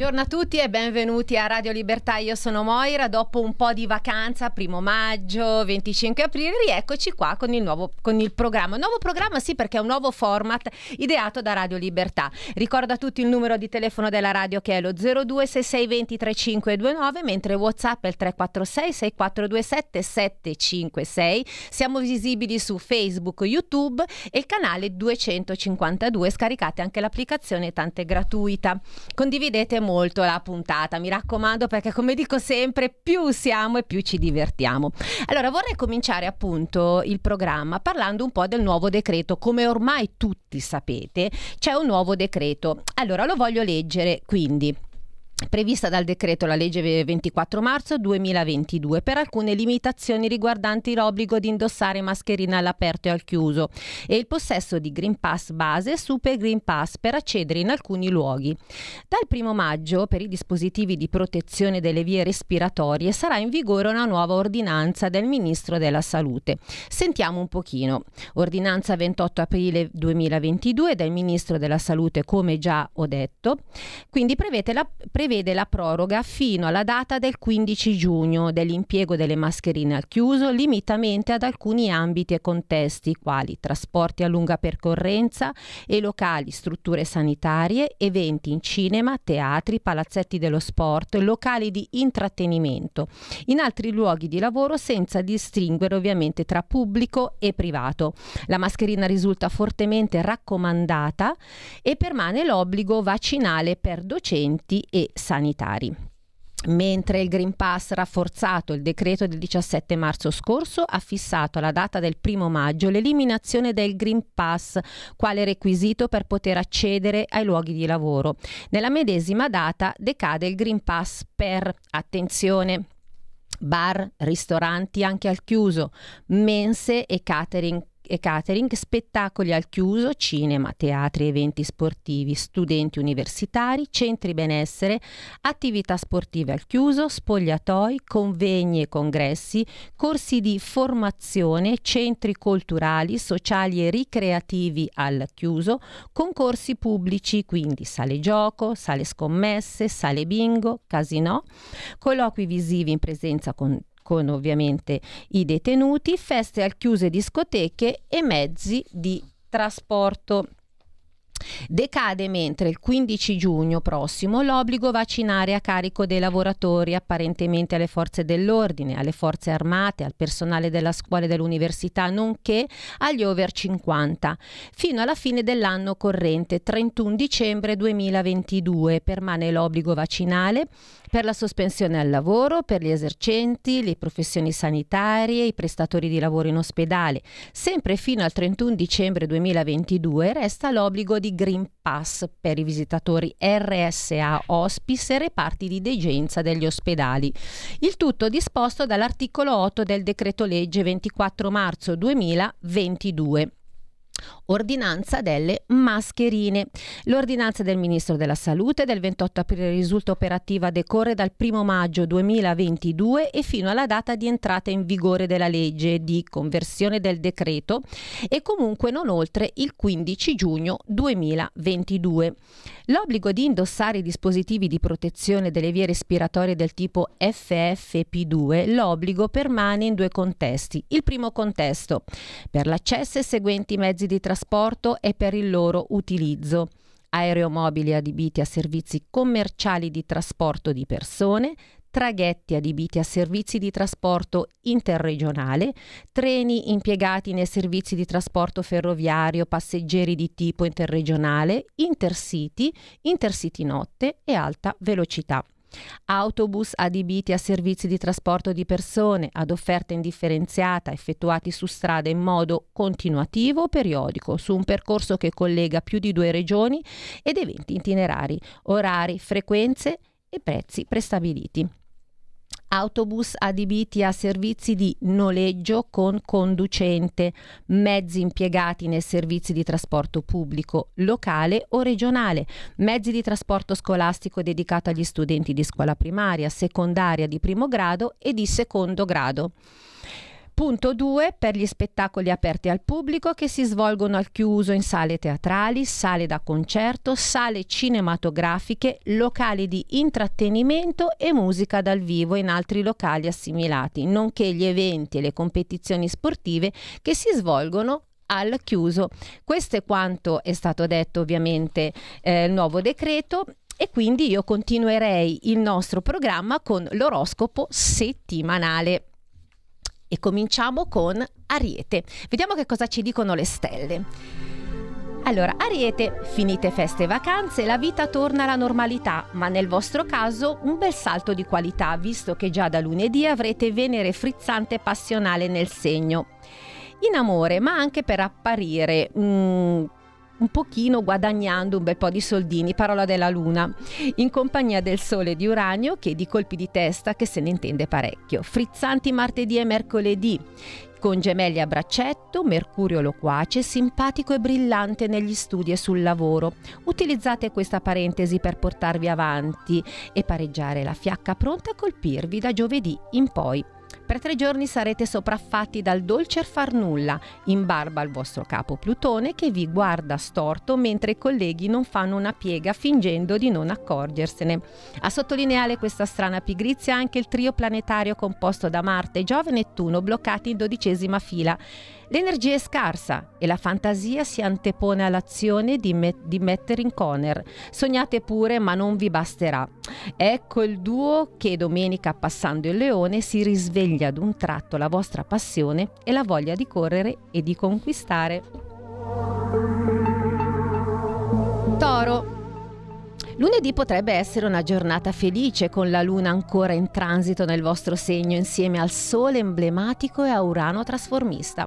Buongiorno a tutti e benvenuti a Radio Libertà. Io sono Moira. Dopo un po' di vacanza, primo maggio, 25 aprile, rieccoci qua con il nuovo con il programma. Nuovo programma, sì, perché è un nuovo format ideato da Radio Libertà. Ricordo a tutti il numero di telefono della radio che è lo 026620 3529, mentre WhatsApp è il 346 6427 756. Siamo visibili su Facebook, YouTube e il canale 252. Scaricate anche l'applicazione, tante gratuita. Condividete molto la puntata, mi raccomando, perché come dico sempre, più siamo e più ci divertiamo. Allora, vorrei cominciare appunto il programma parlando un po' del nuovo decreto. Come ormai tutti sapete, c'è un nuovo decreto. Allora, lo voglio leggere, quindi prevista dal decreto la legge 24 marzo 2022 per alcune limitazioni riguardanti l'obbligo di indossare mascherina all'aperto e al chiuso e il possesso di Green Pass base e Super Green Pass per accedere in alcuni luoghi. Dal 1 maggio per i dispositivi di protezione delle vie respiratorie sarà in vigore una nuova ordinanza del Ministro della Salute. Sentiamo un pochino. Ordinanza 28 aprile 2022 del Ministro della Salute come già ho detto. Quindi prevede la, prevede la proroga fino alla data del 15 giugno dell'impiego delle mascherine al chiuso, limitamente ad alcuni ambiti e contesti, quali trasporti a lunga percorrenza e locali, strutture sanitarie, eventi in cinema, teatri, palazzetti dello sport, locali di intrattenimento, in altri luoghi di lavoro senza distinguere ovviamente tra pubblico e privato. La mascherina risulta fortemente raccomandata e permane l'obbligo vaccinale per docenti e sanitari. Mentre il Green Pass rafforzato, il decreto del 17 marzo scorso ha fissato alla data del primo maggio l'eliminazione del Green Pass quale requisito per poter accedere ai luoghi di lavoro. Nella medesima data decade il Green Pass per, attenzione, bar, ristoranti anche al chiuso, mense e catering e catering, spettacoli al chiuso, cinema, teatri, eventi sportivi, studenti universitari, centri benessere, attività sportive al chiuso, spogliatoi, convegni e congressi, corsi di formazione, centri culturali, sociali e ricreativi al chiuso, concorsi pubblici, quindi sale gioco, sale scommesse, sale bingo, casinò, colloqui visivi in presenza con con ovviamente i detenuti, feste al chiuse discoteche e mezzi di trasporto. Decade mentre il 15 giugno prossimo l'obbligo vaccinare a carico dei lavoratori apparentemente alle forze dell'ordine, alle forze armate, al personale della scuola e dell'università, nonché agli over 50, fino alla fine dell'anno corrente 31 dicembre 2022 permane l'obbligo vaccinale per la sospensione al lavoro, per gli esercenti, le professioni sanitarie, i prestatori di lavoro in ospedale. Sempre fino al 31 dicembre 2022 resta l'obbligo di Green Pass per i visitatori RSA hospice e reparti di degenza degli ospedali. Il tutto disposto dall'articolo 8 del decreto legge 24 marzo 2022. Ordinanza delle mascherine. L'ordinanza del Ministro della Salute del 28 aprile risulta operativa a decorre dal 1 maggio 2022 e fino alla data di entrata in vigore della legge di conversione del decreto e comunque non oltre il 15 giugno 2022. L'obbligo di indossare i dispositivi di protezione delle vie respiratorie del tipo FFP2, l'obbligo permane in due contesti. Il primo contesto, per l'accesso ai seguenti mezzi di trasporto e per il loro utilizzo aeromobili adibiti a servizi commerciali di trasporto di persone, traghetti adibiti a servizi di trasporto interregionale, treni impiegati nei servizi di trasporto ferroviario passeggeri di tipo interregionale, intercity, intercity notte e alta velocità. Autobus adibiti a servizi di trasporto di persone ad offerta indifferenziata effettuati su strada in modo continuativo o periodico su un percorso che collega più di due regioni ed eventi itinerari, orari, frequenze e prezzi prestabiliti autobus adibiti a servizi di noleggio con conducente, mezzi impiegati nei servizi di trasporto pubblico locale o regionale, mezzi di trasporto scolastico dedicato agli studenti di scuola primaria, secondaria di primo grado e di secondo grado. Punto 2 per gli spettacoli aperti al pubblico che si svolgono al chiuso in sale teatrali, sale da concerto, sale cinematografiche, locali di intrattenimento e musica dal vivo in altri locali assimilati, nonché gli eventi e le competizioni sportive che si svolgono al chiuso. Questo è quanto è stato detto ovviamente eh, il nuovo decreto e quindi io continuerei il nostro programma con l'oroscopo settimanale. E cominciamo con Ariete. Vediamo che cosa ci dicono le stelle. Allora, Ariete, finite feste e vacanze, la vita torna alla normalità, ma nel vostro caso un bel salto di qualità, visto che già da lunedì avrete Venere frizzante e passionale nel segno. In amore, ma anche per apparire mm, un pochino guadagnando un bel po' di soldini, parola della luna, in compagnia del sole di Uranio che di colpi di testa che se ne intende parecchio. Frizzanti martedì e mercoledì, con gemelli a braccetto, Mercurio loquace, simpatico e brillante negli studi e sul lavoro. Utilizzate questa parentesi per portarvi avanti e pareggiare la fiacca pronta a colpirvi da giovedì in poi. Per tre giorni sarete sopraffatti dal dolce far nulla, in barba al vostro capo Plutone che vi guarda storto mentre i colleghi non fanno una piega fingendo di non accorgersene. A sottolineare questa strana pigrizia anche il trio planetario composto da Marte, Giove e Nettuno bloccati in dodicesima fila. L'energia è scarsa e la fantasia si antepone all'azione di, met- di mettere in corner. Sognate pure, ma non vi basterà. Ecco il duo che domenica passando il leone si risveglia d'un tratto la vostra passione e la voglia di correre e di conquistare. Toro. Lunedì potrebbe essere una giornata felice con la luna ancora in transito nel vostro segno insieme al sole emblematico e a Urano trasformista.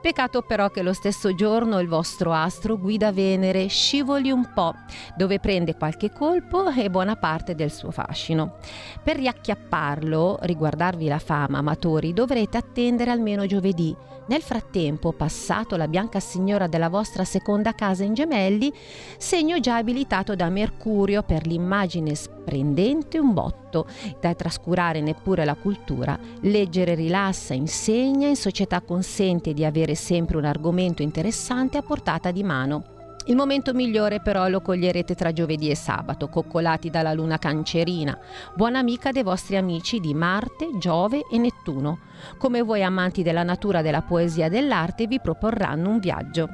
Peccato però che lo stesso giorno il vostro astro guida Venere scivoli un po', dove prende qualche colpo e buona parte del suo fascino. Per riacchiapparlo, riguardarvi la fama, amatori, dovrete attendere almeno giovedì. Nel frattempo, passato la bianca signora della vostra seconda casa in gemelli, segno già abilitato da Mercurio per l'immagine splendente un botto, da trascurare neppure la cultura, leggere rilassa, insegna, in società consente di avere sempre un argomento interessante a portata di mano. Il momento migliore però lo coglierete tra giovedì e sabato, coccolati dalla luna cancerina, buona amica dei vostri amici di Marte, Giove e Nettuno. Come voi amanti della natura, della poesia e dell'arte vi proporranno un viaggio.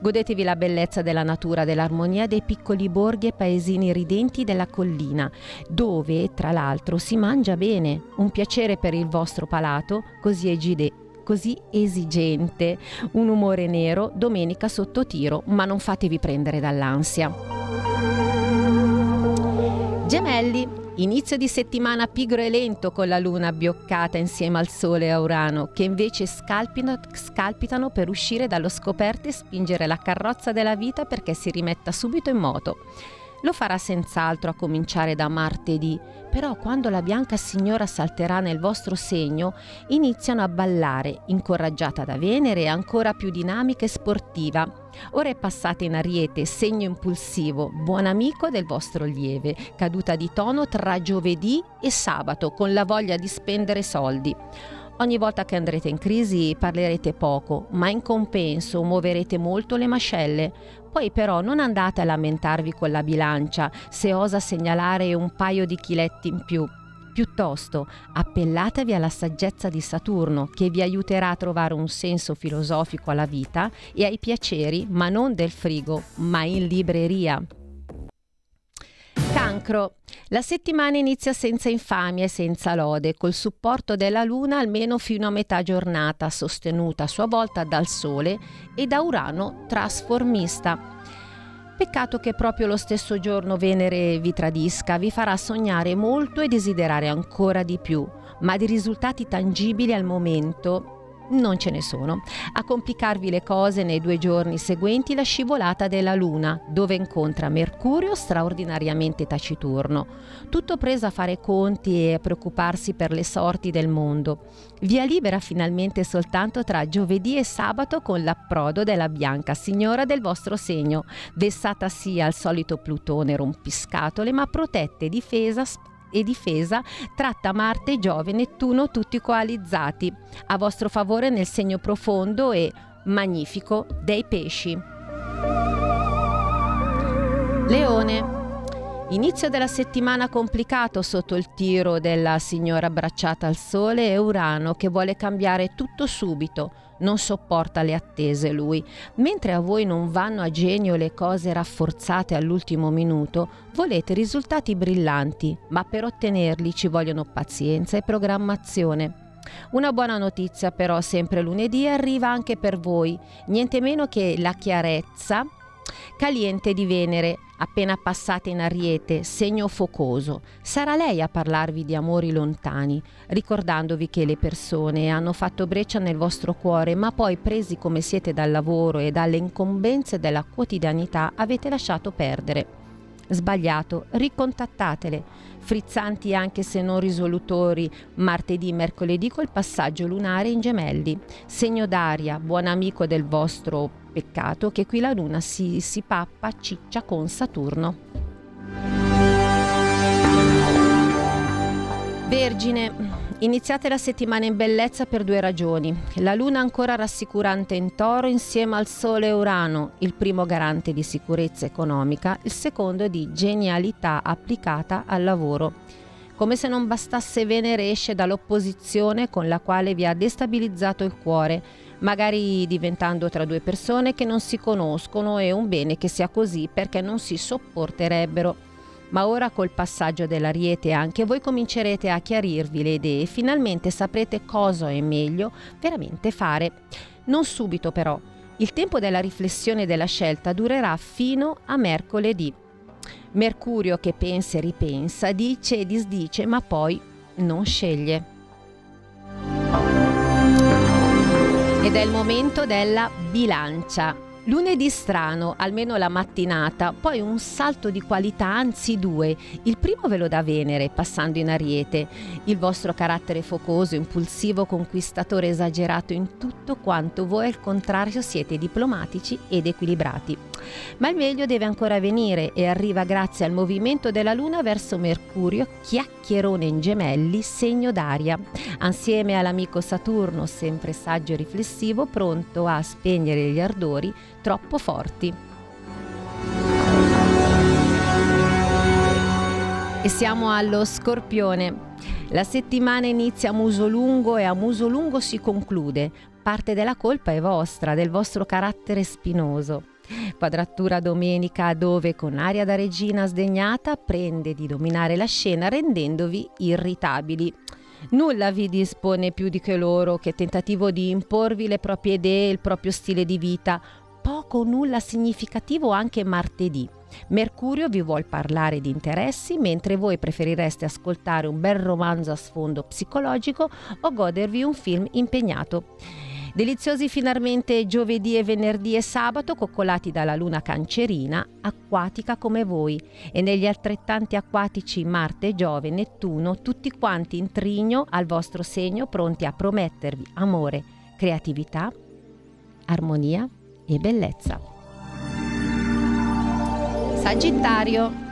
Godetevi la bellezza della natura, dell'armonia dei piccoli borghi e paesini ridenti della collina, dove tra l'altro si mangia bene, un piacere per il vostro palato, così egide così esigente, un umore nero, domenica sotto tiro, ma non fatevi prendere dall'ansia. Gemelli, inizio di settimana pigro e lento con la luna abbioccata insieme al sole e a Urano, che invece scalpino- scalpitano per uscire dallo scoperto e spingere la carrozza della vita perché si rimetta subito in moto. Lo farà senz'altro a cominciare da martedì, però quando la bianca signora salterà nel vostro segno, iniziano a ballare, incoraggiata da Venere ancora più dinamica e sportiva. Ora è passata in Ariete, segno impulsivo, buon amico del vostro lieve, caduta di tono tra giovedì e sabato, con la voglia di spendere soldi. Ogni volta che andrete in crisi parlerete poco, ma in compenso muoverete molto le mascelle. Poi però non andate a lamentarvi con la bilancia se osa segnalare un paio di chiletti in più. Piuttosto appellatevi alla saggezza di Saturno che vi aiuterà a trovare un senso filosofico alla vita e ai piaceri, ma non del frigo, ma in libreria. Cancro. La settimana inizia senza infamia e senza lode, col supporto della Luna almeno fino a metà giornata, sostenuta a sua volta dal Sole e da Urano trasformista. Peccato che proprio lo stesso giorno Venere vi tradisca, vi farà sognare molto e desiderare ancora di più, ma di risultati tangibili al momento non ce ne sono. A complicarvi le cose nei due giorni seguenti la scivolata della Luna, dove incontra Mercurio straordinariamente taciturno. Tutto preso a fare conti e a preoccuparsi per le sorti del mondo. Via libera finalmente soltanto tra giovedì e sabato con l'approdo della bianca signora del vostro segno, vessata sia al solito Plutone rompiscatole, ma protetta e difesa e difesa tratta Marte, Giove Nettuno tutti coalizzati a vostro favore nel segno profondo e magnifico dei pesci. Leone. Inizio della settimana complicato sotto il tiro della signora abbracciata al sole e Urano che vuole cambiare tutto subito. Non sopporta le attese lui. Mentre a voi non vanno a genio le cose rafforzate all'ultimo minuto, volete risultati brillanti, ma per ottenerli ci vogliono pazienza e programmazione. Una buona notizia però sempre lunedì arriva anche per voi, niente meno che la chiarezza caliente di Venere, appena passata in Ariete, segno focoso. Sarà lei a parlarvi di amori lontani, ricordandovi che le persone hanno fatto breccia nel vostro cuore, ma poi presi come siete dal lavoro e dalle incombenze della quotidianità avete lasciato perdere. Sbagliato, ricontattatele. Frizzanti anche se non risolutori, martedì, mercoledì col passaggio lunare in gemelli. Segno d'aria, buon amico del vostro peccato, che qui la luna si, si pappa, ciccia con Saturno. Vergine, iniziate la settimana in bellezza per due ragioni. La luna ancora rassicurante in toro insieme al sole Urano, il primo garante di sicurezza economica, il secondo di genialità applicata al lavoro. Come se non bastasse Venere esce dall'opposizione con la quale vi ha destabilizzato il cuore, magari diventando tra due persone che non si conoscono e un bene che sia così perché non si sopporterebbero ma ora col passaggio dell'ariete anche voi comincerete a chiarirvi le idee e finalmente saprete cosa è meglio veramente fare. Non subito però. Il tempo della riflessione e della scelta durerà fino a mercoledì. Mercurio che pensa e ripensa, dice e disdice, ma poi non sceglie. Ed è il momento della bilancia. Lunedì strano, almeno la mattinata, poi un salto di qualità, anzi due. Il primo ve lo dà Venere, passando in Ariete. Il vostro carattere focoso, impulsivo, conquistatore esagerato in tutto quanto voi al contrario siete diplomatici ed equilibrati. Ma il meglio deve ancora venire e arriva grazie al movimento della Luna verso Mercurio, chiacchierone in gemelli, segno d'aria, assieme all'amico Saturno, sempre saggio e riflessivo, pronto a spegnere gli ardori troppo forti. E siamo allo Scorpione. La settimana inizia a muso lungo e a muso lungo si conclude. Parte della colpa è vostra, del vostro carattere spinoso. Quadratura domenica dove con aria da regina sdegnata prende di dominare la scena rendendovi irritabili. Nulla vi dispone più di che loro che tentativo di imporvi le proprie idee e il proprio stile di vita. Poco o nulla significativo anche martedì. Mercurio vi vuol parlare di interessi mentre voi preferireste ascoltare un bel romanzo a sfondo psicologico o godervi un film impegnato. Deliziosi finalmente giovedì e venerdì e sabato coccolati dalla luna cancerina, acquatica come voi, e negli altrettanti acquatici Marte, Giove, Nettuno, tutti quanti in trigno al vostro segno, pronti a promettervi amore, creatività, armonia e bellezza. Sagittario.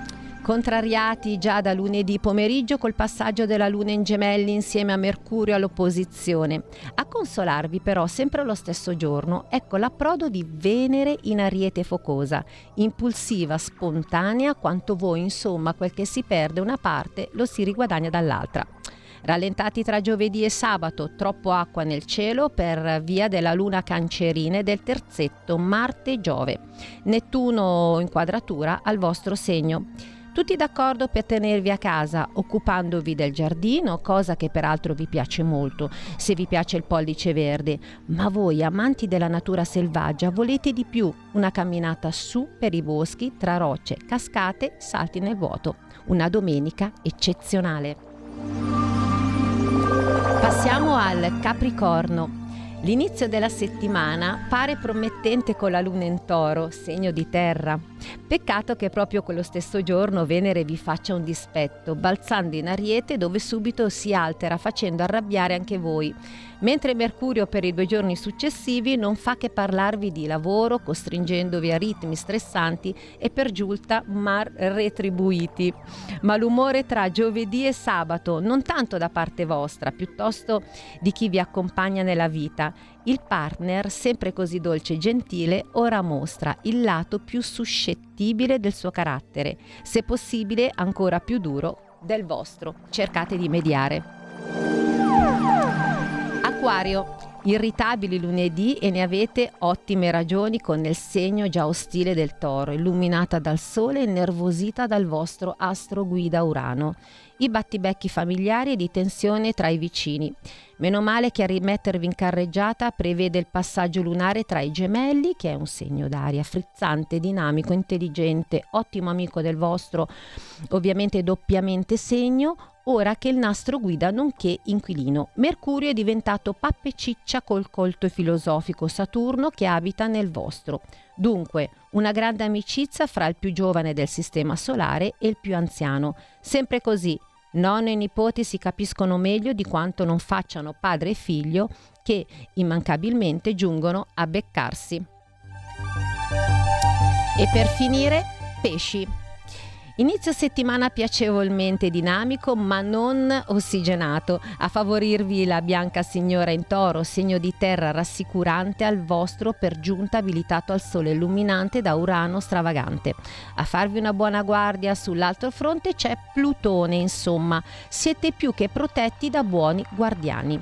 Contrariati già da lunedì pomeriggio col passaggio della Luna in gemelli insieme a Mercurio all'opposizione. A consolarvi però sempre lo stesso giorno, ecco l'approdo di Venere in ariete focosa, impulsiva, spontanea, quanto voi insomma quel che si perde una parte lo si riguadagna dall'altra. Rallentati tra giovedì e sabato, troppo acqua nel cielo per via della luna cancerina e del terzetto Marte-Giove. Nettuno in quadratura al vostro segno. Tutti d'accordo per tenervi a casa occupandovi del giardino, cosa che peraltro vi piace molto se vi piace il pollice verde, ma voi amanti della natura selvaggia volete di più, una camminata su per i boschi tra rocce, cascate, salti nel vuoto. Una domenica eccezionale. Passiamo al Capricorno. L'inizio della settimana pare promettente con la luna in toro, segno di terra. Peccato che proprio quello stesso giorno Venere vi faccia un dispetto, balzando in ariete dove subito si altera facendo arrabbiare anche voi. Mentre Mercurio per i due giorni successivi non fa che parlarvi di lavoro, costringendovi a ritmi stressanti e per giunta mar retribuiti. Ma l'umore tra giovedì e sabato, non tanto da parte vostra, piuttosto di chi vi accompagna nella vita. Il partner, sempre così dolce e gentile, ora mostra il lato più suscettibile del suo carattere, se possibile ancora più duro del vostro. Cercate di mediare. Acquario, irritabili lunedì e ne avete ottime ragioni con il segno già ostile del toro, illuminata dal sole e nervosita dal vostro astro guida Urano. I battibecchi familiari e di tensione tra i vicini. Meno male che a rimettervi in carreggiata prevede il passaggio lunare tra i gemelli, che è un segno d'aria frizzante, dinamico, intelligente, ottimo amico del vostro, ovviamente doppiamente segno, ora che il nastro guida nonché inquilino. Mercurio è diventato pappe ciccia col colto filosofico Saturno che abita nel vostro. Dunque, una grande amicizia fra il più giovane del sistema solare e il più anziano. Sempre così, nonno e nipoti si capiscono meglio di quanto non facciano padre e figlio che immancabilmente giungono a beccarsi. E per finire, pesci. Inizio settimana piacevolmente dinamico ma non ossigenato, a favorirvi la bianca signora in toro, segno di terra rassicurante al vostro per giunta abilitato al sole illuminante da Urano stravagante. A farvi una buona guardia sull'altro fronte c'è Plutone, insomma, siete più che protetti da buoni guardiani.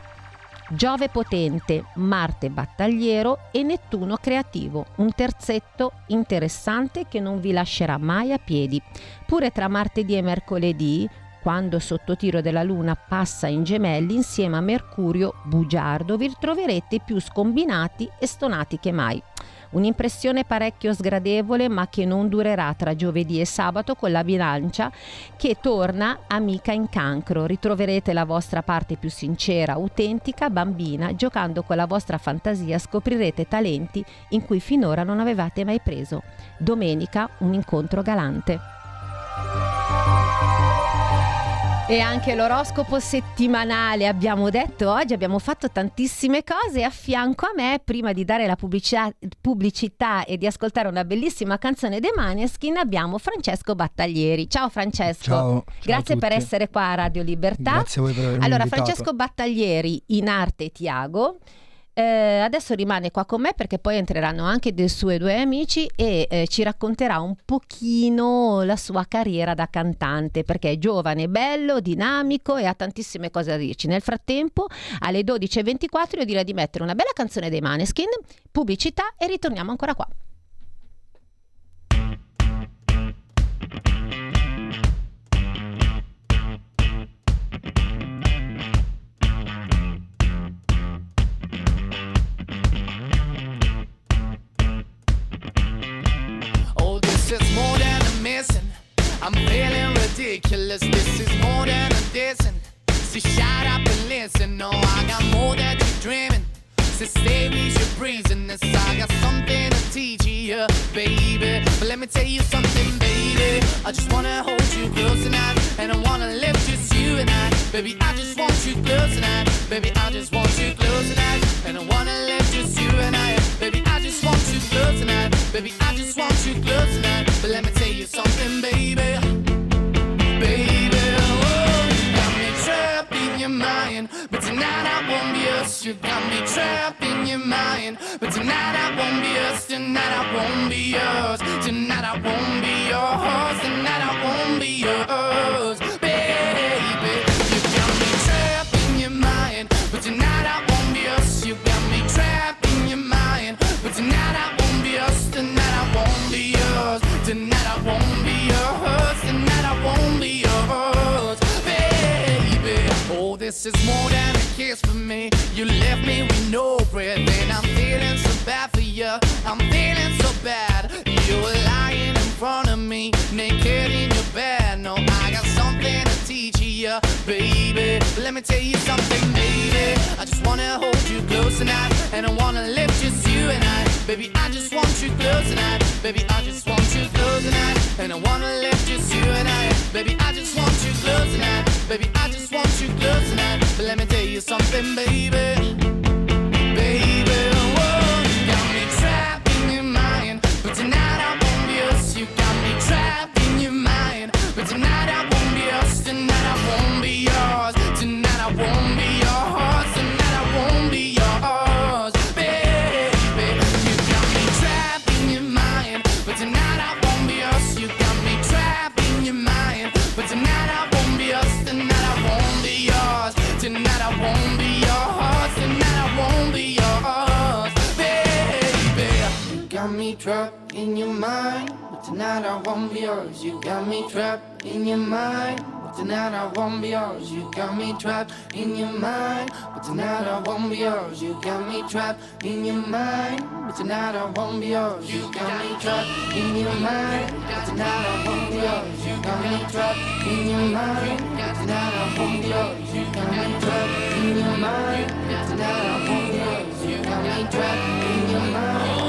Giove potente, Marte battagliero e Nettuno creativo, un terzetto interessante che non vi lascerà mai a piedi. Pure tra martedì e mercoledì, quando sotto tiro della Luna passa in gemelli insieme a Mercurio bugiardo, vi ritroverete più scombinati e stonati che mai. Un'impressione parecchio sgradevole ma che non durerà tra giovedì e sabato con la bilancia che torna amica in cancro. Ritroverete la vostra parte più sincera, autentica, bambina, giocando con la vostra fantasia scoprirete talenti in cui finora non avevate mai preso. Domenica un incontro galante. E anche l'oroscopo settimanale abbiamo detto oggi, abbiamo fatto tantissime cose a fianco a me, prima di dare la pubblicità, pubblicità e di ascoltare una bellissima canzone dei Maneskin, abbiamo Francesco Battaglieri. Ciao Francesco. Ciao, Grazie per essere qua a Radio Libertà. Grazie a voi per avermi Allora, invitato. Francesco Battaglieri in arte Tiago. Eh, adesso rimane qua con me perché poi entreranno anche dei suoi due amici e eh, ci racconterà un pochino la sua carriera da cantante perché è giovane, bello, dinamico e ha tantissime cose da dirci. Nel frattempo, alle 12.24 io direi di mettere una bella canzone dei Maneskin, pubblicità e ritorniamo ancora qua. Is more than a missing. I'm feeling ridiculous. This is more than a dissing. So shut up and listen. No, I got more than you dreaming. So stay with your breathing. This I got something to teach you, baby. But let me tell you something, baby. I just wanna hold you close tonight, and I wanna live just you and I, baby. I just want you close tonight, baby. I just want you close tonight, You got me trapped in your mind. But tonight I won't be yours. Tonight I won't be yours. Tonight I won't be yours. Tonight I won't be yours. Me. You left me with no breath, and I'm feeling so bad for you. I'm feeling so bad. You were lying in front of me, naked in your bed. No, I got something to teach you, baby. Let me tell you something, baby. I just wanna hold you close tonight, and I wanna lift just you and I. Baby, I just want you close tonight. Baby, I just want you close tonight, and I wanna lift just you and I. Baby, I just want you close tonight. Baby, I just want you close tonight. But let me tell you something, baby. Baby, Won't be yours. You got me trapped in your mind. But tonight I won't be yours. You got me trapped in your mind. But tonight I won't be yours. You got me trapped in your mind. But tonight I won't be yours. You got me trapped in your mind. But tonight I won't be yours. You got me trapped in your mind. But tonight I won't be yours. You got me trapped in your mind. But tonight I won't be yours. You got me trapped in your mind.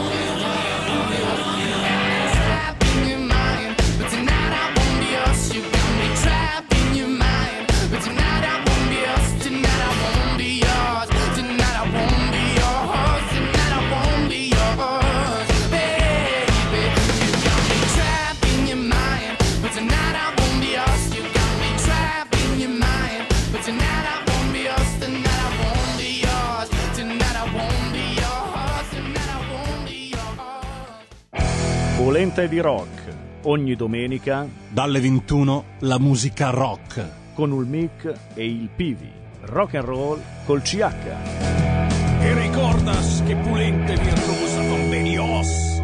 Polenta di rock. Ogni domenica Dalle 21 la musica rock. con il mic e il Pivi. Rock and roll col CH. E recordas que pulente virtuosa convenios.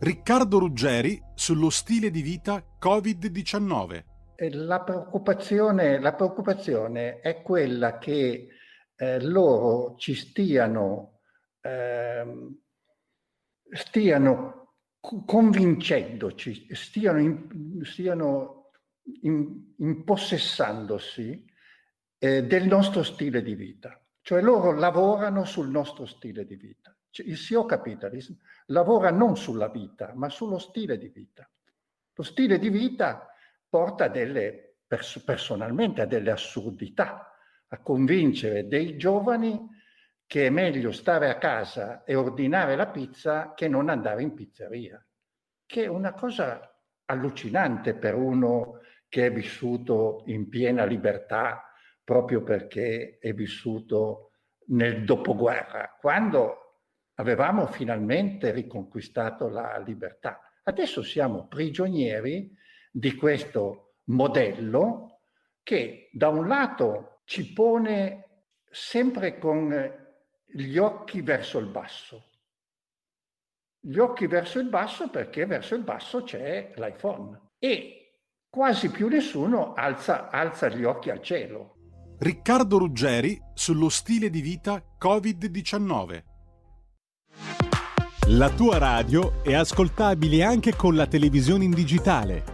Riccardo Ruggeri sullo stile di vita Covid-19. Eh, La preoccupazione, la preoccupazione è quella che eh, loro ci stiano, ehm, stiano co- convincendoci, stiano, in- stiano in- impossessandosi eh, del nostro stile di vita. Cioè loro lavorano sul nostro stile di vita. Cioè, il CEO Capitalism lavora non sulla vita, ma sullo stile di vita. Lo stile di vita porta delle, pers- personalmente a delle assurdità, a convincere dei giovani che è meglio stare a casa e ordinare la pizza che non andare in pizzeria, che è una cosa allucinante per uno che è vissuto in piena libertà proprio perché è vissuto nel dopoguerra, quando avevamo finalmente riconquistato la libertà. Adesso siamo prigionieri di questo modello che da un lato ci pone sempre con gli occhi verso il basso. Gli occhi verso il basso perché verso il basso c'è l'iPhone e quasi più nessuno alza, alza gli occhi al cielo. Riccardo Ruggeri sullo stile di vita Covid-19. La tua radio è ascoltabile anche con la televisione in digitale.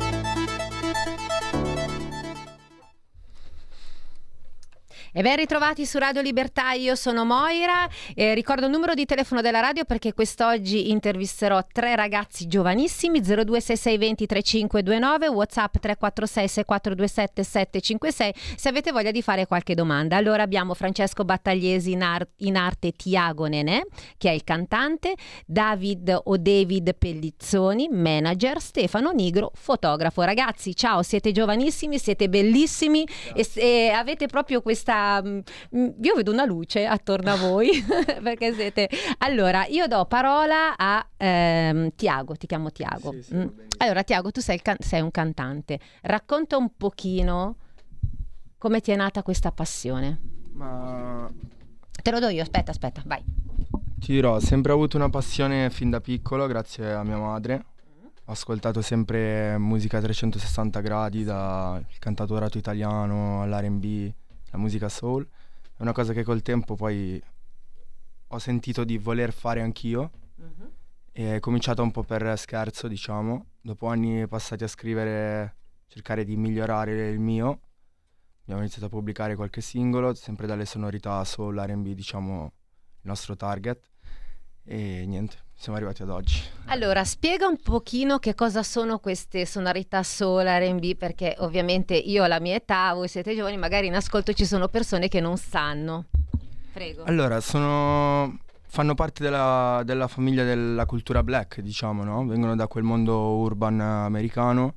E ben ritrovati su Radio Libertà, io sono Moira, eh, ricordo il numero di telefono della radio perché quest'oggi intervisterò tre ragazzi giovanissimi, 026620 3529, Whatsapp 346 6427 756, se avete voglia di fare qualche domanda. Allora abbiamo Francesco Battagliesi in, ar- in arte Tiago Nenè, che è il cantante, David o David Pellizzoni, manager, Stefano Nigro, fotografo. Ragazzi, ciao, siete giovanissimi, siete bellissimi e, e avete proprio questa mm, io vedo una luce attorno a voi perché siete allora io do parola a ehm, Tiago ti chiamo Tiago. Sì, sì, Mm. allora Tiago tu sei, can- sei un cantante. Racconta un pochino come ti è nata questa passione. Ma te lo do io aspetta aspetta vai. Ti dirò, ho sempre avuto una passione fin da piccolo, grazie a mia madre. Ho ascoltato sempre musica a 360 gradi, dal cantautorato italiano all'R&B, la musica soul. È una cosa che col tempo poi ho sentito di voler fare anch'io. E è cominciato un po' per scherzo, diciamo. Dopo anni passati a scrivere, cercare di migliorare il mio, abbiamo iniziato a pubblicare qualche singolo, sempre dalle sonorità soul, R&B, diciamo, il nostro target. E niente, siamo arrivati ad oggi. Allora, spiega un pochino che cosa sono queste sonorità soul, R&B, perché ovviamente io ho la mia età, voi siete giovani, magari in ascolto ci sono persone che non sanno. Prego. Allora, sono... fanno parte della, della famiglia della cultura black, diciamo, no? Vengono da quel mondo urban americano,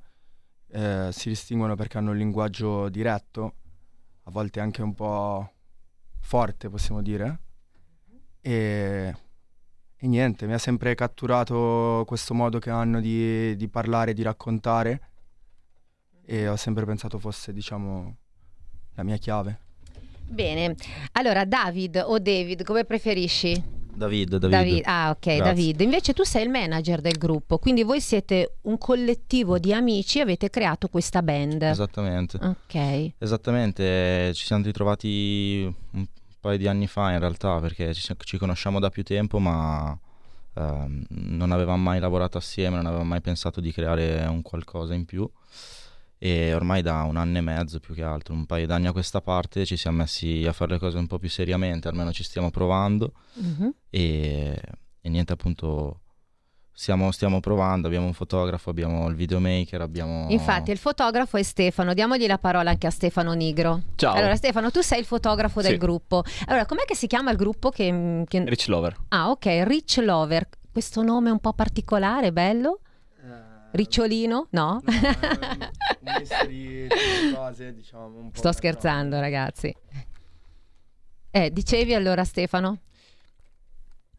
eh, si distinguono perché hanno un linguaggio diretto, a volte anche un po' forte, possiamo dire. E, e niente, mi ha sempre catturato questo modo che hanno di, di parlare, di raccontare e ho sempre pensato fosse, diciamo, la mia chiave. Bene, allora David o David, come preferisci? David, David. Ah, ok, Grazie. David. Invece tu sei il manager del gruppo, quindi voi siete un collettivo di amici e avete creato questa band. Esattamente. Ok. Esattamente, ci siamo ritrovati un paio di anni fa in realtà perché ci, ci conosciamo da più tempo ma ehm, non avevamo mai lavorato assieme, non avevamo mai pensato di creare un qualcosa in più e ormai da un anno e mezzo più che altro, un paio d'anni a questa parte ci siamo messi a fare le cose un po' più seriamente, almeno ci stiamo provando Mhm. e, e niente appunto stiamo, stiamo provando, abbiamo un fotografo, abbiamo il videomaker, abbiamo... Infatti il fotografo è Stefano, diamogli la parola anche a Stefano Nigro. Ciao. Allora Stefano, tu sei il fotografo del Sì. gruppo. Allora, com'è che si chiama il gruppo che... che- Rich Lover. Ah, ok, Rich Lover. Questo nome un po' particolare, bello? Ricciolino? No? di tante cose, diciamo, un po' Sto scherzando, ragazzi. Eh, dicevi allora Stefano?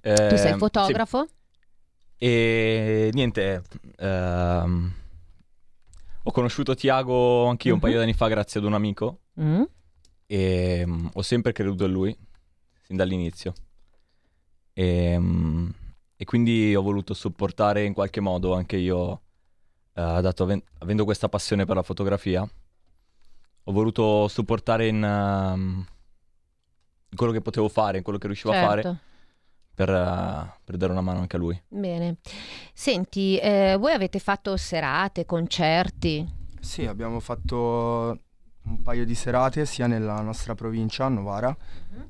Tu sei il Eh, fotografo? sì. E niente, ehm, ho conosciuto Tiago anch'io un Mhm. paio di anni fa grazie ad un amico Mm? e mm, ho sempre creduto in lui, sin dall'inizio. E, mm, e quindi ho voluto supportare in qualche modo anche io, eh, dato aven- avendo questa passione per la fotografia, ho voluto supportare in, ehm, in quello che potevo fare, in quello che riuscivo a fare, Certo. Per, eh, per dare una mano anche a lui. Bene. Senti, eh, voi avete fatto serate, concerti? Sì, abbiamo fatto un paio di serate sia nella nostra provincia, a Novara,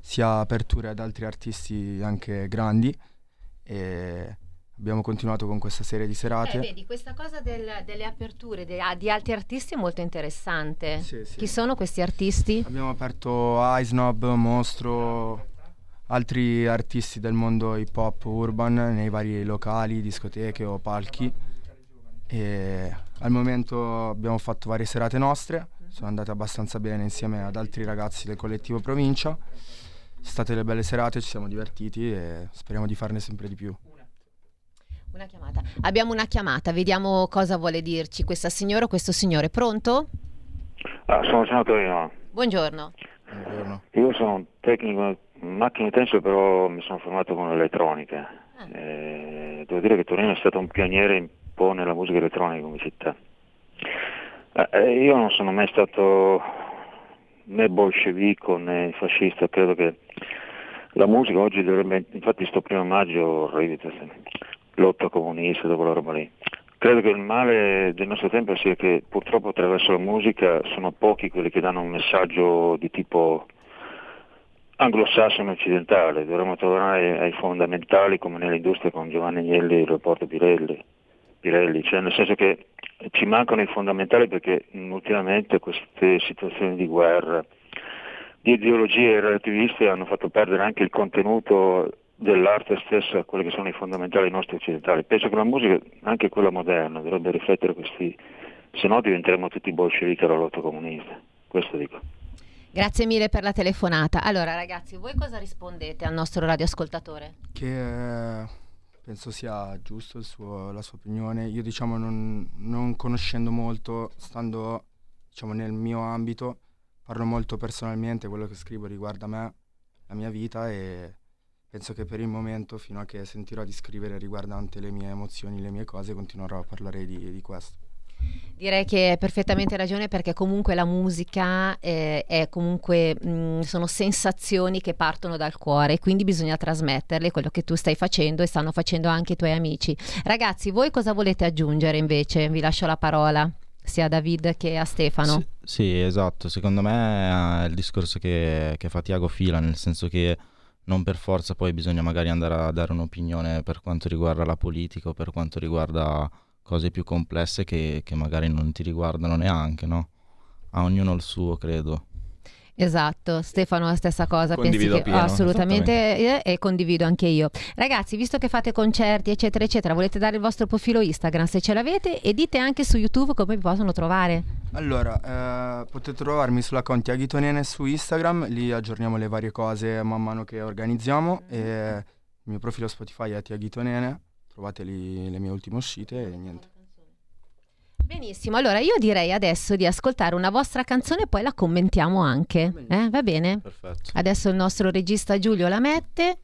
sia aperture ad altri artisti anche grandi e abbiamo continuato con questa serie di serate. Eh, vedi, questa cosa del- delle aperture de- ah, di altri artisti è molto interessante. Sì, sì. Chi sono questi artisti? Abbiamo aperto Ice Mostro, altri artisti del mondo hip hop urban nei vari locali, discoteche o palchi. E al momento abbiamo fatto varie serate nostre, sono andate abbastanza bene insieme ad altri ragazzi del collettivo provincia. Sono state delle belle serate, ci siamo divertiti e speriamo di farne sempre di più. Una chiamata. Abbiamo una chiamata, vediamo cosa vuole dirci questa signora o questo signore. Pronto? Ah, sono Gian Torino. Buongiorno. Buongiorno. Io sono un tecnico macchine intense, però mi sono formato con l'elettronica. Eh, devo dire che Torino è stato un pioniere un po' nella musica elettronica come città. Eh, eh, io non sono mai stato né bolscevico né fascista, credo che la musica oggi dovrebbe, infatti sto primo maggio lotta comunista, dopo la roba lì. Credo che il male del nostro tempo sia che purtroppo attraverso la musica sono pochi quelli che danno un messaggio di tipo anglosassone occidentale, dovremmo tornare ai fondamentali come nell'industria con Giovanni Agnelli e Leopoldo Pirelli, Pirelli, cioè nel senso che ci mancano i fondamentali perché ultimamente queste situazioni di guerra, di ideologie relativiste hanno fatto perdere anche il contenuto dell'arte stessa, quelli che sono i fondamentali nostri occidentali. Penso che la musica, anche quella moderna, dovrebbe riflettere questi, se no diventeremo tutti bolscevichi alla lotta comunista, questo dico. Grazie mille per la telefonata. Allora, ragazzi, voi cosa rispondete al nostro radioascoltatore? Che eh, penso sia giusto suo- la sua opinione. Io diciamo non, non conoscendo molto, stando diciamo nel mio ambito, parlo molto personalmente, quello che scrivo riguarda me, la mia vita e penso che per il momento, fino a che sentirò di scrivere riguardante le mie emozioni, le mie cose, continuerò a parlare di, di questo. Direi che hai perfettamente ragione perché comunque la musica eh, è comunque mh, sono sensazioni che partono dal cuore, quindi bisogna trasmetterle, quello che tu stai facendo e stanno facendo anche i tuoi amici. Ragazzi, voi cosa volete aggiungere invece? Vi lascio la parola sia a David che a Stefano. Sì, sì, esatto. Secondo me è il discorso che, che fa Tiago fila, nel senso che non per forza poi bisogna magari andare a dare un'opinione per quanto riguarda la politica o per quanto riguarda cose più complesse che, che magari non ti riguardano neanche, no? A ognuno il suo, credo. Esatto, Stefano la stessa cosa, Condivido pensi che appieno, assolutamente eh, e condivido anche io. Ragazzi, visto che fate concerti eccetera eccetera, volete dare il vostro profilo Instagram se ce l'avete e dite anche su YouTube come vi possono trovare. Allora, eh, potete trovarmi sull'account Tiaghito Nene su Instagram, lì aggiorniamo le varie cose man mano che organizziamo e il mio profilo Spotify è Tiaghito Nene, trovate lì le mie ultime uscite e niente. Benissimo, allora io direi adesso di ascoltare una vostra canzone e poi la commentiamo anche. Eh, va bene? Perfetto. Adesso il nostro regista Giulio la mette.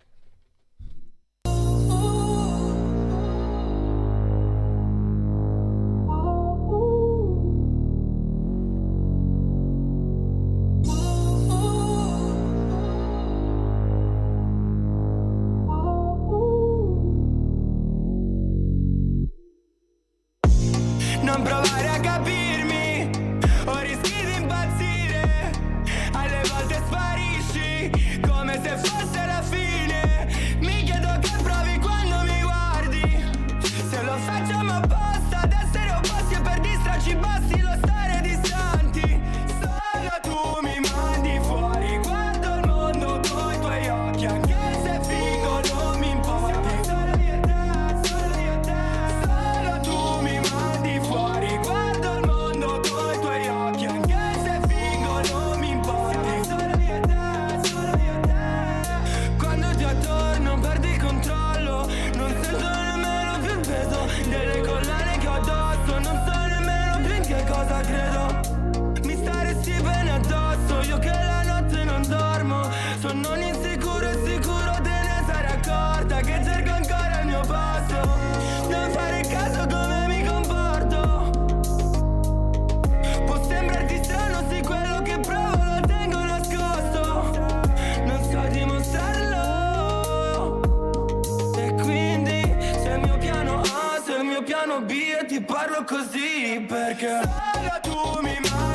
Così perché Solo tu mi mandi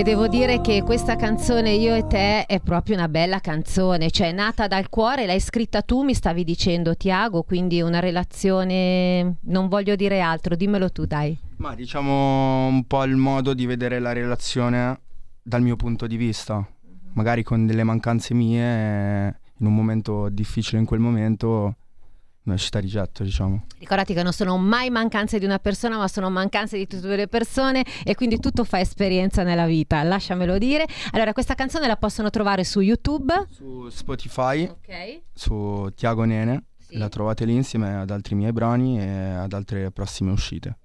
E devo dire che questa canzone Io e te è proprio una bella canzone, cioè è nata dal cuore, l'hai scritta tu, mi stavi dicendo Tiago, quindi una relazione, non voglio dire altro, dimmelo tu dai. Ma diciamo un po' il modo di vedere la relazione dal mio punto di vista, magari con delle mancanze mie, in un momento difficile in quel momento, uscita di getto, diciamo. Ricordati che non sono mai mancanze di una persona, ma sono mancanze di tutte le persone e quindi tutto fa esperienza nella vita, lasciamelo dire. Allora, questa canzone la possono trovare su YouTube. Su Spotify, Ok. su Tiago Nene, Sì. la trovate lì insieme ad altri miei brani e ad altre prossime uscite.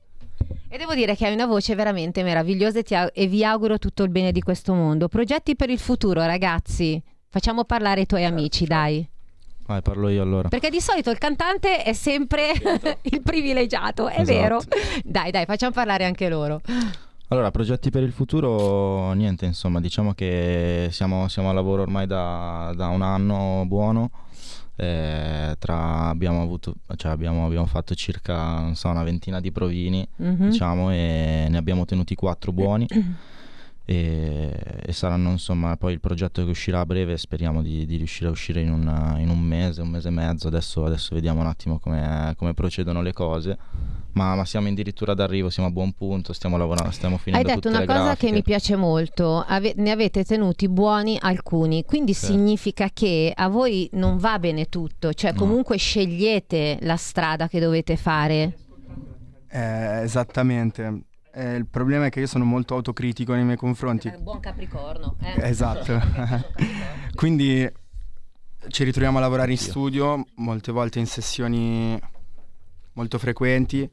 E devo dire che hai una voce veramente meravigliosa e, ti au- e vi auguro tutto il bene di questo mondo. Progetti per il futuro, ragazzi. Facciamo parlare i tuoi amici, dai. Vai, parlo io allora. Perché di solito il cantante è sempre il privilegiato, è Esatto. vero. Dai, dai, facciamo parlare anche loro. Allora, progetti per il futuro, niente, insomma, diciamo che siamo, siamo a lavoro ormai da, da un anno buono. eh, tra, abbiamo, avuto, cioè abbiamo, abbiamo fatto circa non so, una ventina di provini, Mhm. diciamo, e ne abbiamo tenuti quattro buoni. E, e saranno insomma poi il progetto che uscirà a breve speriamo di, di riuscire a uscire in un, in un mese, un mese e mezzo adesso, adesso vediamo un attimo come, come procedono le cose ma, ma siamo addirittura d'arrivo siamo a buon punto stiamo lavorando stiamo Hai finendo detto tutte una le cosa grafiche che mi piace molto, ave- ne avete tenuti buoni alcuni, quindi Sì. significa che a voi non va bene tutto, cioè No. comunque scegliete la strada che dovete fare. Eh, esattamente. Eh, il problema è che io sono molto autocritico nei miei confronti. Buon Capricorno. Esatto. Quindi ci ritroviamo a lavorare in studio, molte volte in sessioni molto frequenti.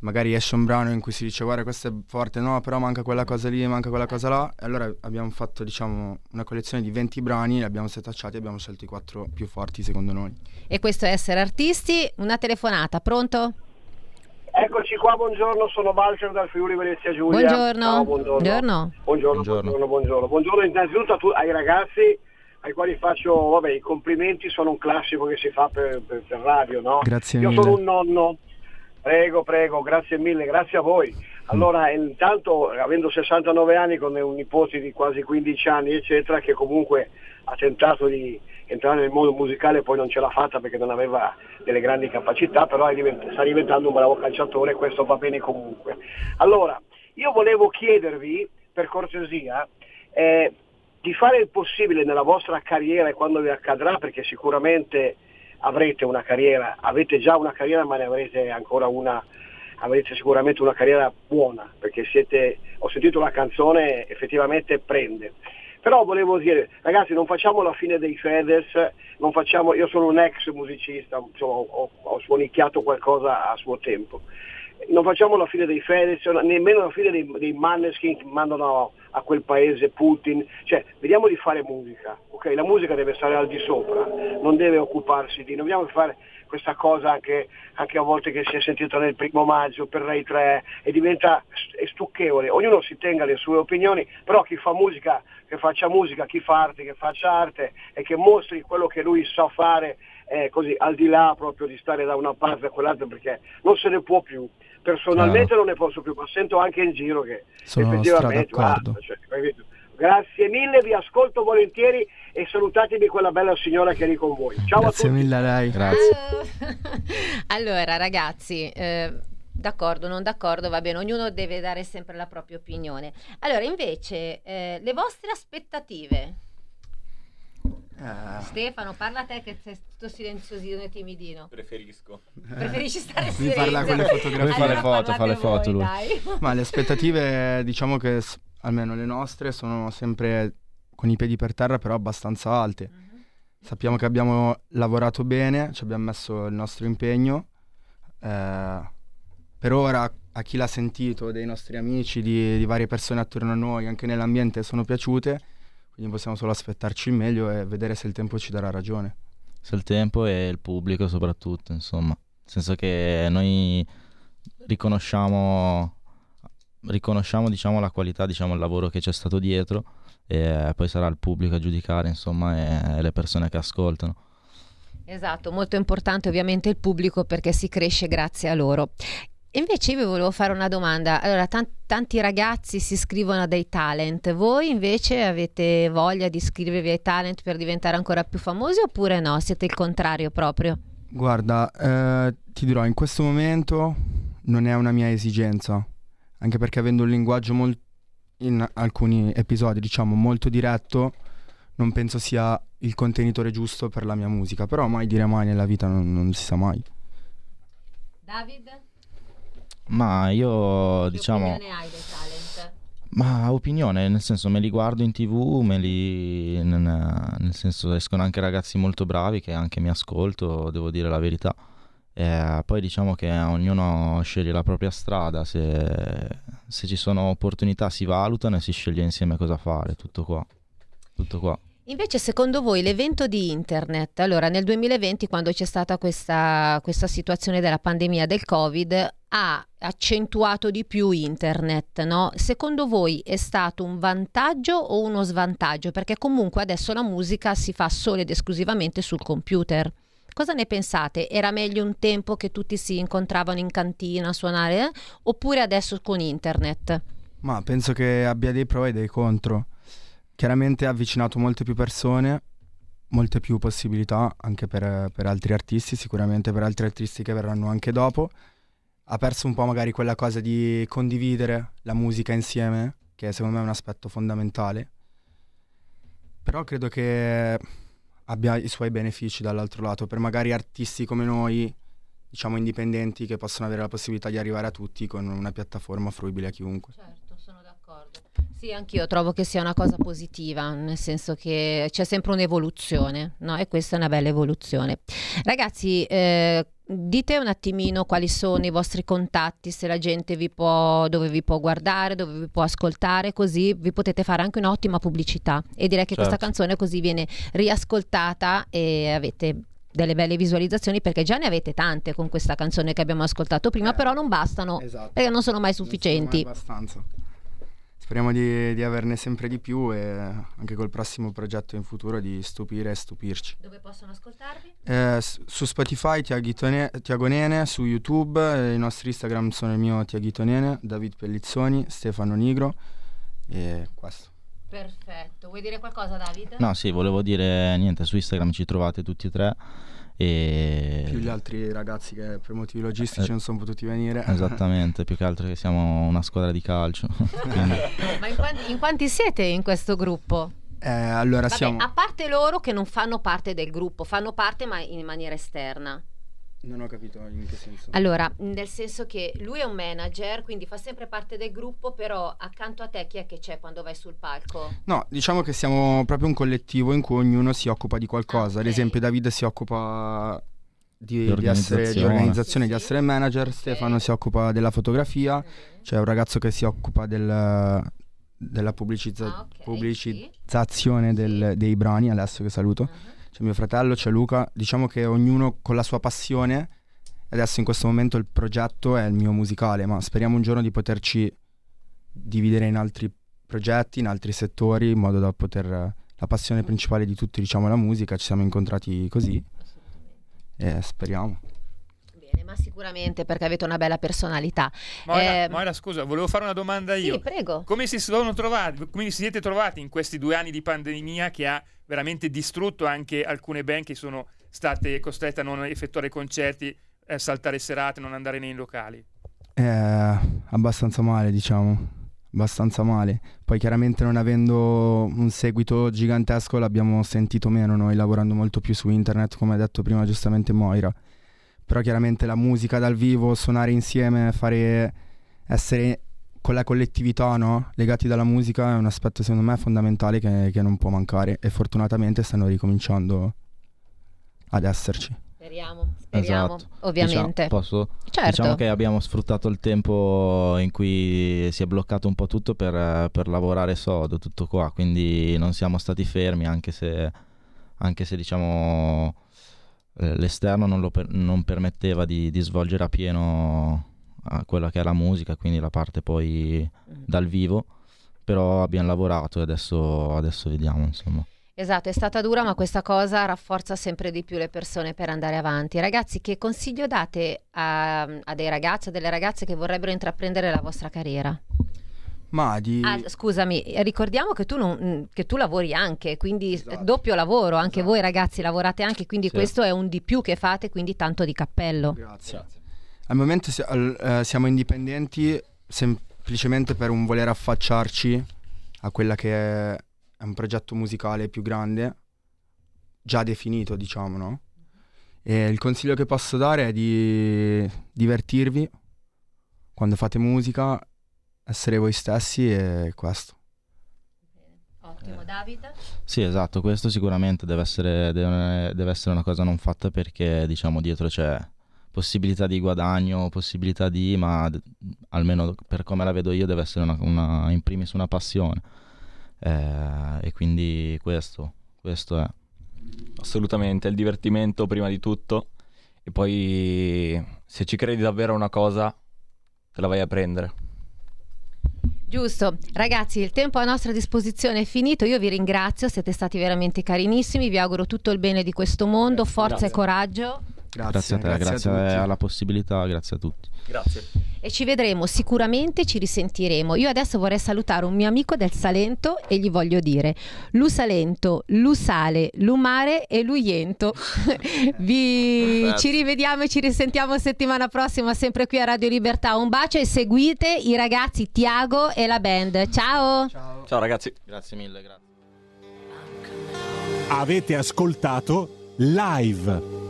Magari esce un brano in cui si dice guarda questo è forte, no, però manca quella cosa lì, manca quella cosa là. E allora abbiamo fatto diciamo una collezione di 20 brani, li abbiamo setacciati e abbiamo scelto i quattro più forti secondo noi. E questo è essere artisti. Una telefonata, pronto? Eccoci qua, buongiorno, sono Balcer dal Friuli Venezia Giulia. Buongiorno. Ciao, buongiorno. Buongiorno. Buongiorno, buongiorno, buongiorno. Buongiorno innanzitutto a tu- ai ragazzi ai quali faccio, vabbè, i complimenti sono un classico che si fa per, per- per radio, no? Grazie Io mille. sono un nonno, prego, prego, grazie mille, grazie a voi. Allora, intanto, avendo 69 anni, con un nipote di quasi 15 anni, eccetera, che comunque ha tentato di entrare nel mondo musicale, poi non ce l'ha fatta perché non aveva delle grandi capacità, però divent- sta diventando un bravo calciatore e questo va bene comunque. Allora, io volevo chiedervi, per cortesia, eh, di fare il possibile nella vostra carriera e quando vi accadrà, perché sicuramente avrete una carriera, avete già una carriera ma ne avrete ancora una, avrete sicuramente una carriera buona, perché siete, ho sentito la canzone, effettivamente prende. Però volevo dire, ragazzi, non facciamo la fine dei Fedez, non facciamo, io sono un ex musicista, insomma, ho, ho suonicchiato qualcosa a suo tempo. Non facciamo la fine dei Fedez, nemmeno la fine dei, dei Manneskin che mandano a quel paese Putin, cioè vediamo di fare musica, ok? La musica deve stare al di sopra, non deve occuparsi di, non dobbiamo fare questa cosa anche, anche a volte che si è sentita nel primo maggio per Rai 3 e diventa è stucchevole, ognuno si tenga le sue opinioni, però chi fa musica, che faccia musica, chi fa arte, che faccia arte e che mostri quello che lui sa fare eh, così al di là proprio di stare da una parte a quell'altra perché non se ne può più. Personalmente non ne posso più, ma sento anche in giro che Sono effettivamente basta, cioè, capito? Grazie mille, vi ascolto volentieri e salutatemi quella bella signora che è lì con voi. Ciao Grazie a tutti. mille a lei. Allora, ragazzi, eh, d'accordo, non d'accordo, va bene, ognuno deve dare sempre la propria opinione. Allora, invece, eh, le vostre aspettative. Eh, Stefano, parla a te che sei tutto silenziosino e timidino. Preferisco. Preferisci stare in Mi parla con le fotografie. Lui fa le Allora foto, fa le foto voi, lui. dai. Ma le aspettative, diciamo che almeno le nostre sono sempre con i piedi per terra, però abbastanza alte. Sappiamo che abbiamo lavorato bene, ci abbiamo messo il nostro impegno. eh, per ora, a chi l'ha sentito, dei nostri amici, di, di varie persone attorno a noi, anche nell'ambiente, sono piaciute. Quindi possiamo solo aspettarci il meglio e vedere se il tempo ci darà ragione. se il tempo e il pubblico soprattutto insomma nel senso che noi riconosciamo riconosciamo diciamo la qualità diciamo il lavoro che c'è stato dietro e poi sarà il pubblico a giudicare insomma e le persone che ascoltano Esatto, molto importante ovviamente il pubblico perché si cresce grazie a loro. Invece io vi volevo fare una domanda. Allora, tan- tanti ragazzi si iscrivono a dei talent. Voi invece avete voglia di iscrivervi ai talent per diventare ancora più famosi oppure no? Siete il contrario proprio? Guarda, eh, ti dirò, in questo momento non è una mia esigenza, anche perché avendo un linguaggio mol- in alcuni episodi, diciamo, molto diretto, non penso sia il contenitore giusto per la mia musica, però mai dire mai nella vita non, non si sa mai. David? ma io Che diciamo opinione hai dei talent? Ma opinione, nel senso me li guardo in tv, me li, nel senso escono anche ragazzi molto bravi che anche mi ascolto, devo dire la verità. Eh, poi diciamo che ognuno sceglie la propria strada, se, se ci sono opportunità si valutano e si sceglie insieme cosa fare, tutto qua. Tutto qua. Invece, secondo voi, l'evento di internet, allora nel 2020, quando c'è stata questa, questa situazione della pandemia del Covid, ha accentuato di più internet, no? Secondo voi è stato un vantaggio o uno svantaggio? Perché comunque adesso la musica si fa solo ed esclusivamente sul computer. Cosa ne pensate? Era meglio un tempo che tutti si incontravano in cantina a suonare, eh? oppure adesso con internet? Ma penso che abbia dei pro e dei contro. Chiaramente ha avvicinato molte più persone, molte più possibilità anche per, per altri artisti, sicuramente per altri artisti che verranno anche dopo. Ha perso un po' magari quella cosa di condividere la musica insieme, che secondo me è un aspetto fondamentale. Però credo che abbia i suoi benefici dall'altro lato, per magari artisti come noi, diciamo indipendenti, che possono avere la possibilità di arrivare a tutti con una piattaforma fruibile a chiunque. Certo, sono d'accordo. Sì, anch'io trovo che sia una cosa positiva, nel senso che c'è sempre un'evoluzione, no? E questa è una bella evoluzione. Ragazzi, eh, dite un attimino quali sono i vostri contatti, se la gente vi può, dove vi può guardare, dove vi può ascoltare, così vi potete fare anche un'ottima pubblicità. E direi che questa Certo. canzone così viene riascoltata e avete delle belle visualizzazioni perché già ne avete tante con questa canzone che abbiamo ascoltato prima, però non bastano esatto. perché non sono mai sufficienti. Non sono mai abbastanza. Speriamo di, di averne sempre di più e anche col prossimo progetto in futuro di stupire e stupirci. Dove possono ascoltarvi? Eh, su Spotify Tiago Nene, su YouTube eh, i nostri Instagram sono il mio Tiaghito Nene, David Pellizzoni, Stefano Nigro e questo. Perfetto, vuoi dire qualcosa David? No, sì, volevo dire niente, su Instagram ci trovate tutti e tre e... Più gli altri ragazzi che per motivi logistici Eh, non sono potuti venire. Esattamente, più che altro che siamo una squadra di calcio. quindi- Ma in quanti, in quanti siete in questo gruppo? Eh, allora Vabbè, siamo... a parte loro che non fanno parte del gruppo, fanno parte ma in maniera esterna. Non ho capito in che senso. Allora, nel senso che lui è un manager, quindi fa sempre parte del gruppo, però accanto a te chi è che c'è quando vai sul palco? No, diciamo che siamo proprio un collettivo in cui ognuno si occupa di qualcosa. Ad esempio, Davide si occupa di, Di di essere di organizzazione. organizzazione, di essere manager. Stefano si occupa della fotografia. C'è un ragazzo che si occupa del- della pubblicizza- pubblicizzazione del- dei brani. Adesso che saluto. C'è mio fratello, c'è Luca. Diciamo che ognuno con la sua passione. Adesso in questo momento il progetto è il mio musicale, ma speriamo un giorno di poterci dividere in altri progetti, in altri settori, in modo da poter... La passione principale di tutti, diciamo, è la musica, ci siamo incontrati così e speriamo. Bene, ma sicuramente perché avete una bella personalità. Moira, Eh, Moira, scusa, volevo fare una domanda io. Sì, prego. Come si sono trovati, come si siete trovati in questi due anni di pandemia che ha veramente distrutto anche alcune band che sono state costrette a non effettuare concerti, a saltare serate, non andare nei locali? Eh, abbastanza male, diciamo. Abbastanza male. Poi chiaramente non avendo un seguito gigantesco l'abbiamo sentito meno noi, lavorando molto più su internet, come ha detto prima giustamente Moira. Però chiaramente la musica dal vivo, suonare insieme, fare essere con la collettività, no? Legati dalla musica è un aspetto secondo me fondamentale che, che non può mancare e fortunatamente stanno ricominciando ad esserci. Speriamo, speriamo, Esatto. ovviamente. Diciamo, posso? Certo. Diciamo che abbiamo sfruttato il tempo in cui si è bloccato un po' tutto per, per lavorare sodo, tutto qua, quindi non siamo stati fermi anche se, anche se diciamo eh, l'esterno non, lo per- non permetteva di, di svolgere a pieno a quella che è la musica, quindi la parte poi dal vivo, però abbiamo lavorato e adesso, adesso vediamo insomma. Esatto, è stata dura, ma questa cosa rafforza sempre di più le persone per andare avanti. Ragazzi, che consiglio date a, a dei ragazzi o delle ragazze che vorrebbero intraprendere la vostra carriera? Ma di... Ah, scusami, ricordiamo che tu, non- mm, che tu lavori anche, quindi Esatto. doppio lavoro, anche voi ragazzi lavorate anche, quindi Sì. questo è un di più che fate, quindi tanto di cappello. Grazie. Al momento si- al- eh, siamo indipendenti semplicemente per un voler affacciarci a quella che è, è un progetto musicale più grande, già definito, diciamo, no? E il consiglio che posso dare è di divertirvi quando fate musica, essere voi stessi e questo. Ottimo, David. Sì, esatto, questo sicuramente deve essere, deve, deve essere una cosa non fatta perché diciamo dietro c'è possibilità di guadagno, possibilità di, ma d- almeno per come la vedo io deve essere una, una- in primis una passione. Eh, e quindi questo, Questo è. Assolutamente, il divertimento prima di tutto e poi se ci credi davvero a una cosa te la vai a prendere. Giusto, ragazzi, il tempo a nostra disposizione è finito. Io vi ringrazio, siete stati veramente carinissimi. Vi auguro tutto il bene di questo mondo, forza Grazie. e coraggio. Grazie, a te, grazie a grazie, tutti. alla possibilità, grazie a tutti. Grazie. E ci vedremo sicuramente, ci risentiremo. Io adesso vorrei salutare un mio amico del Salento e gli voglio dire Lu Salento, Lu Sale, Lu Mare e Lu Iento. Vi ci rivediamo e ci risentiamo settimana prossima sempre qui a Radio Libertà. Un bacio e seguite i ragazzi Tiago e la band. Ciao! Ciao ragazzi. Grazie mille, grazie. Avete ascoltato live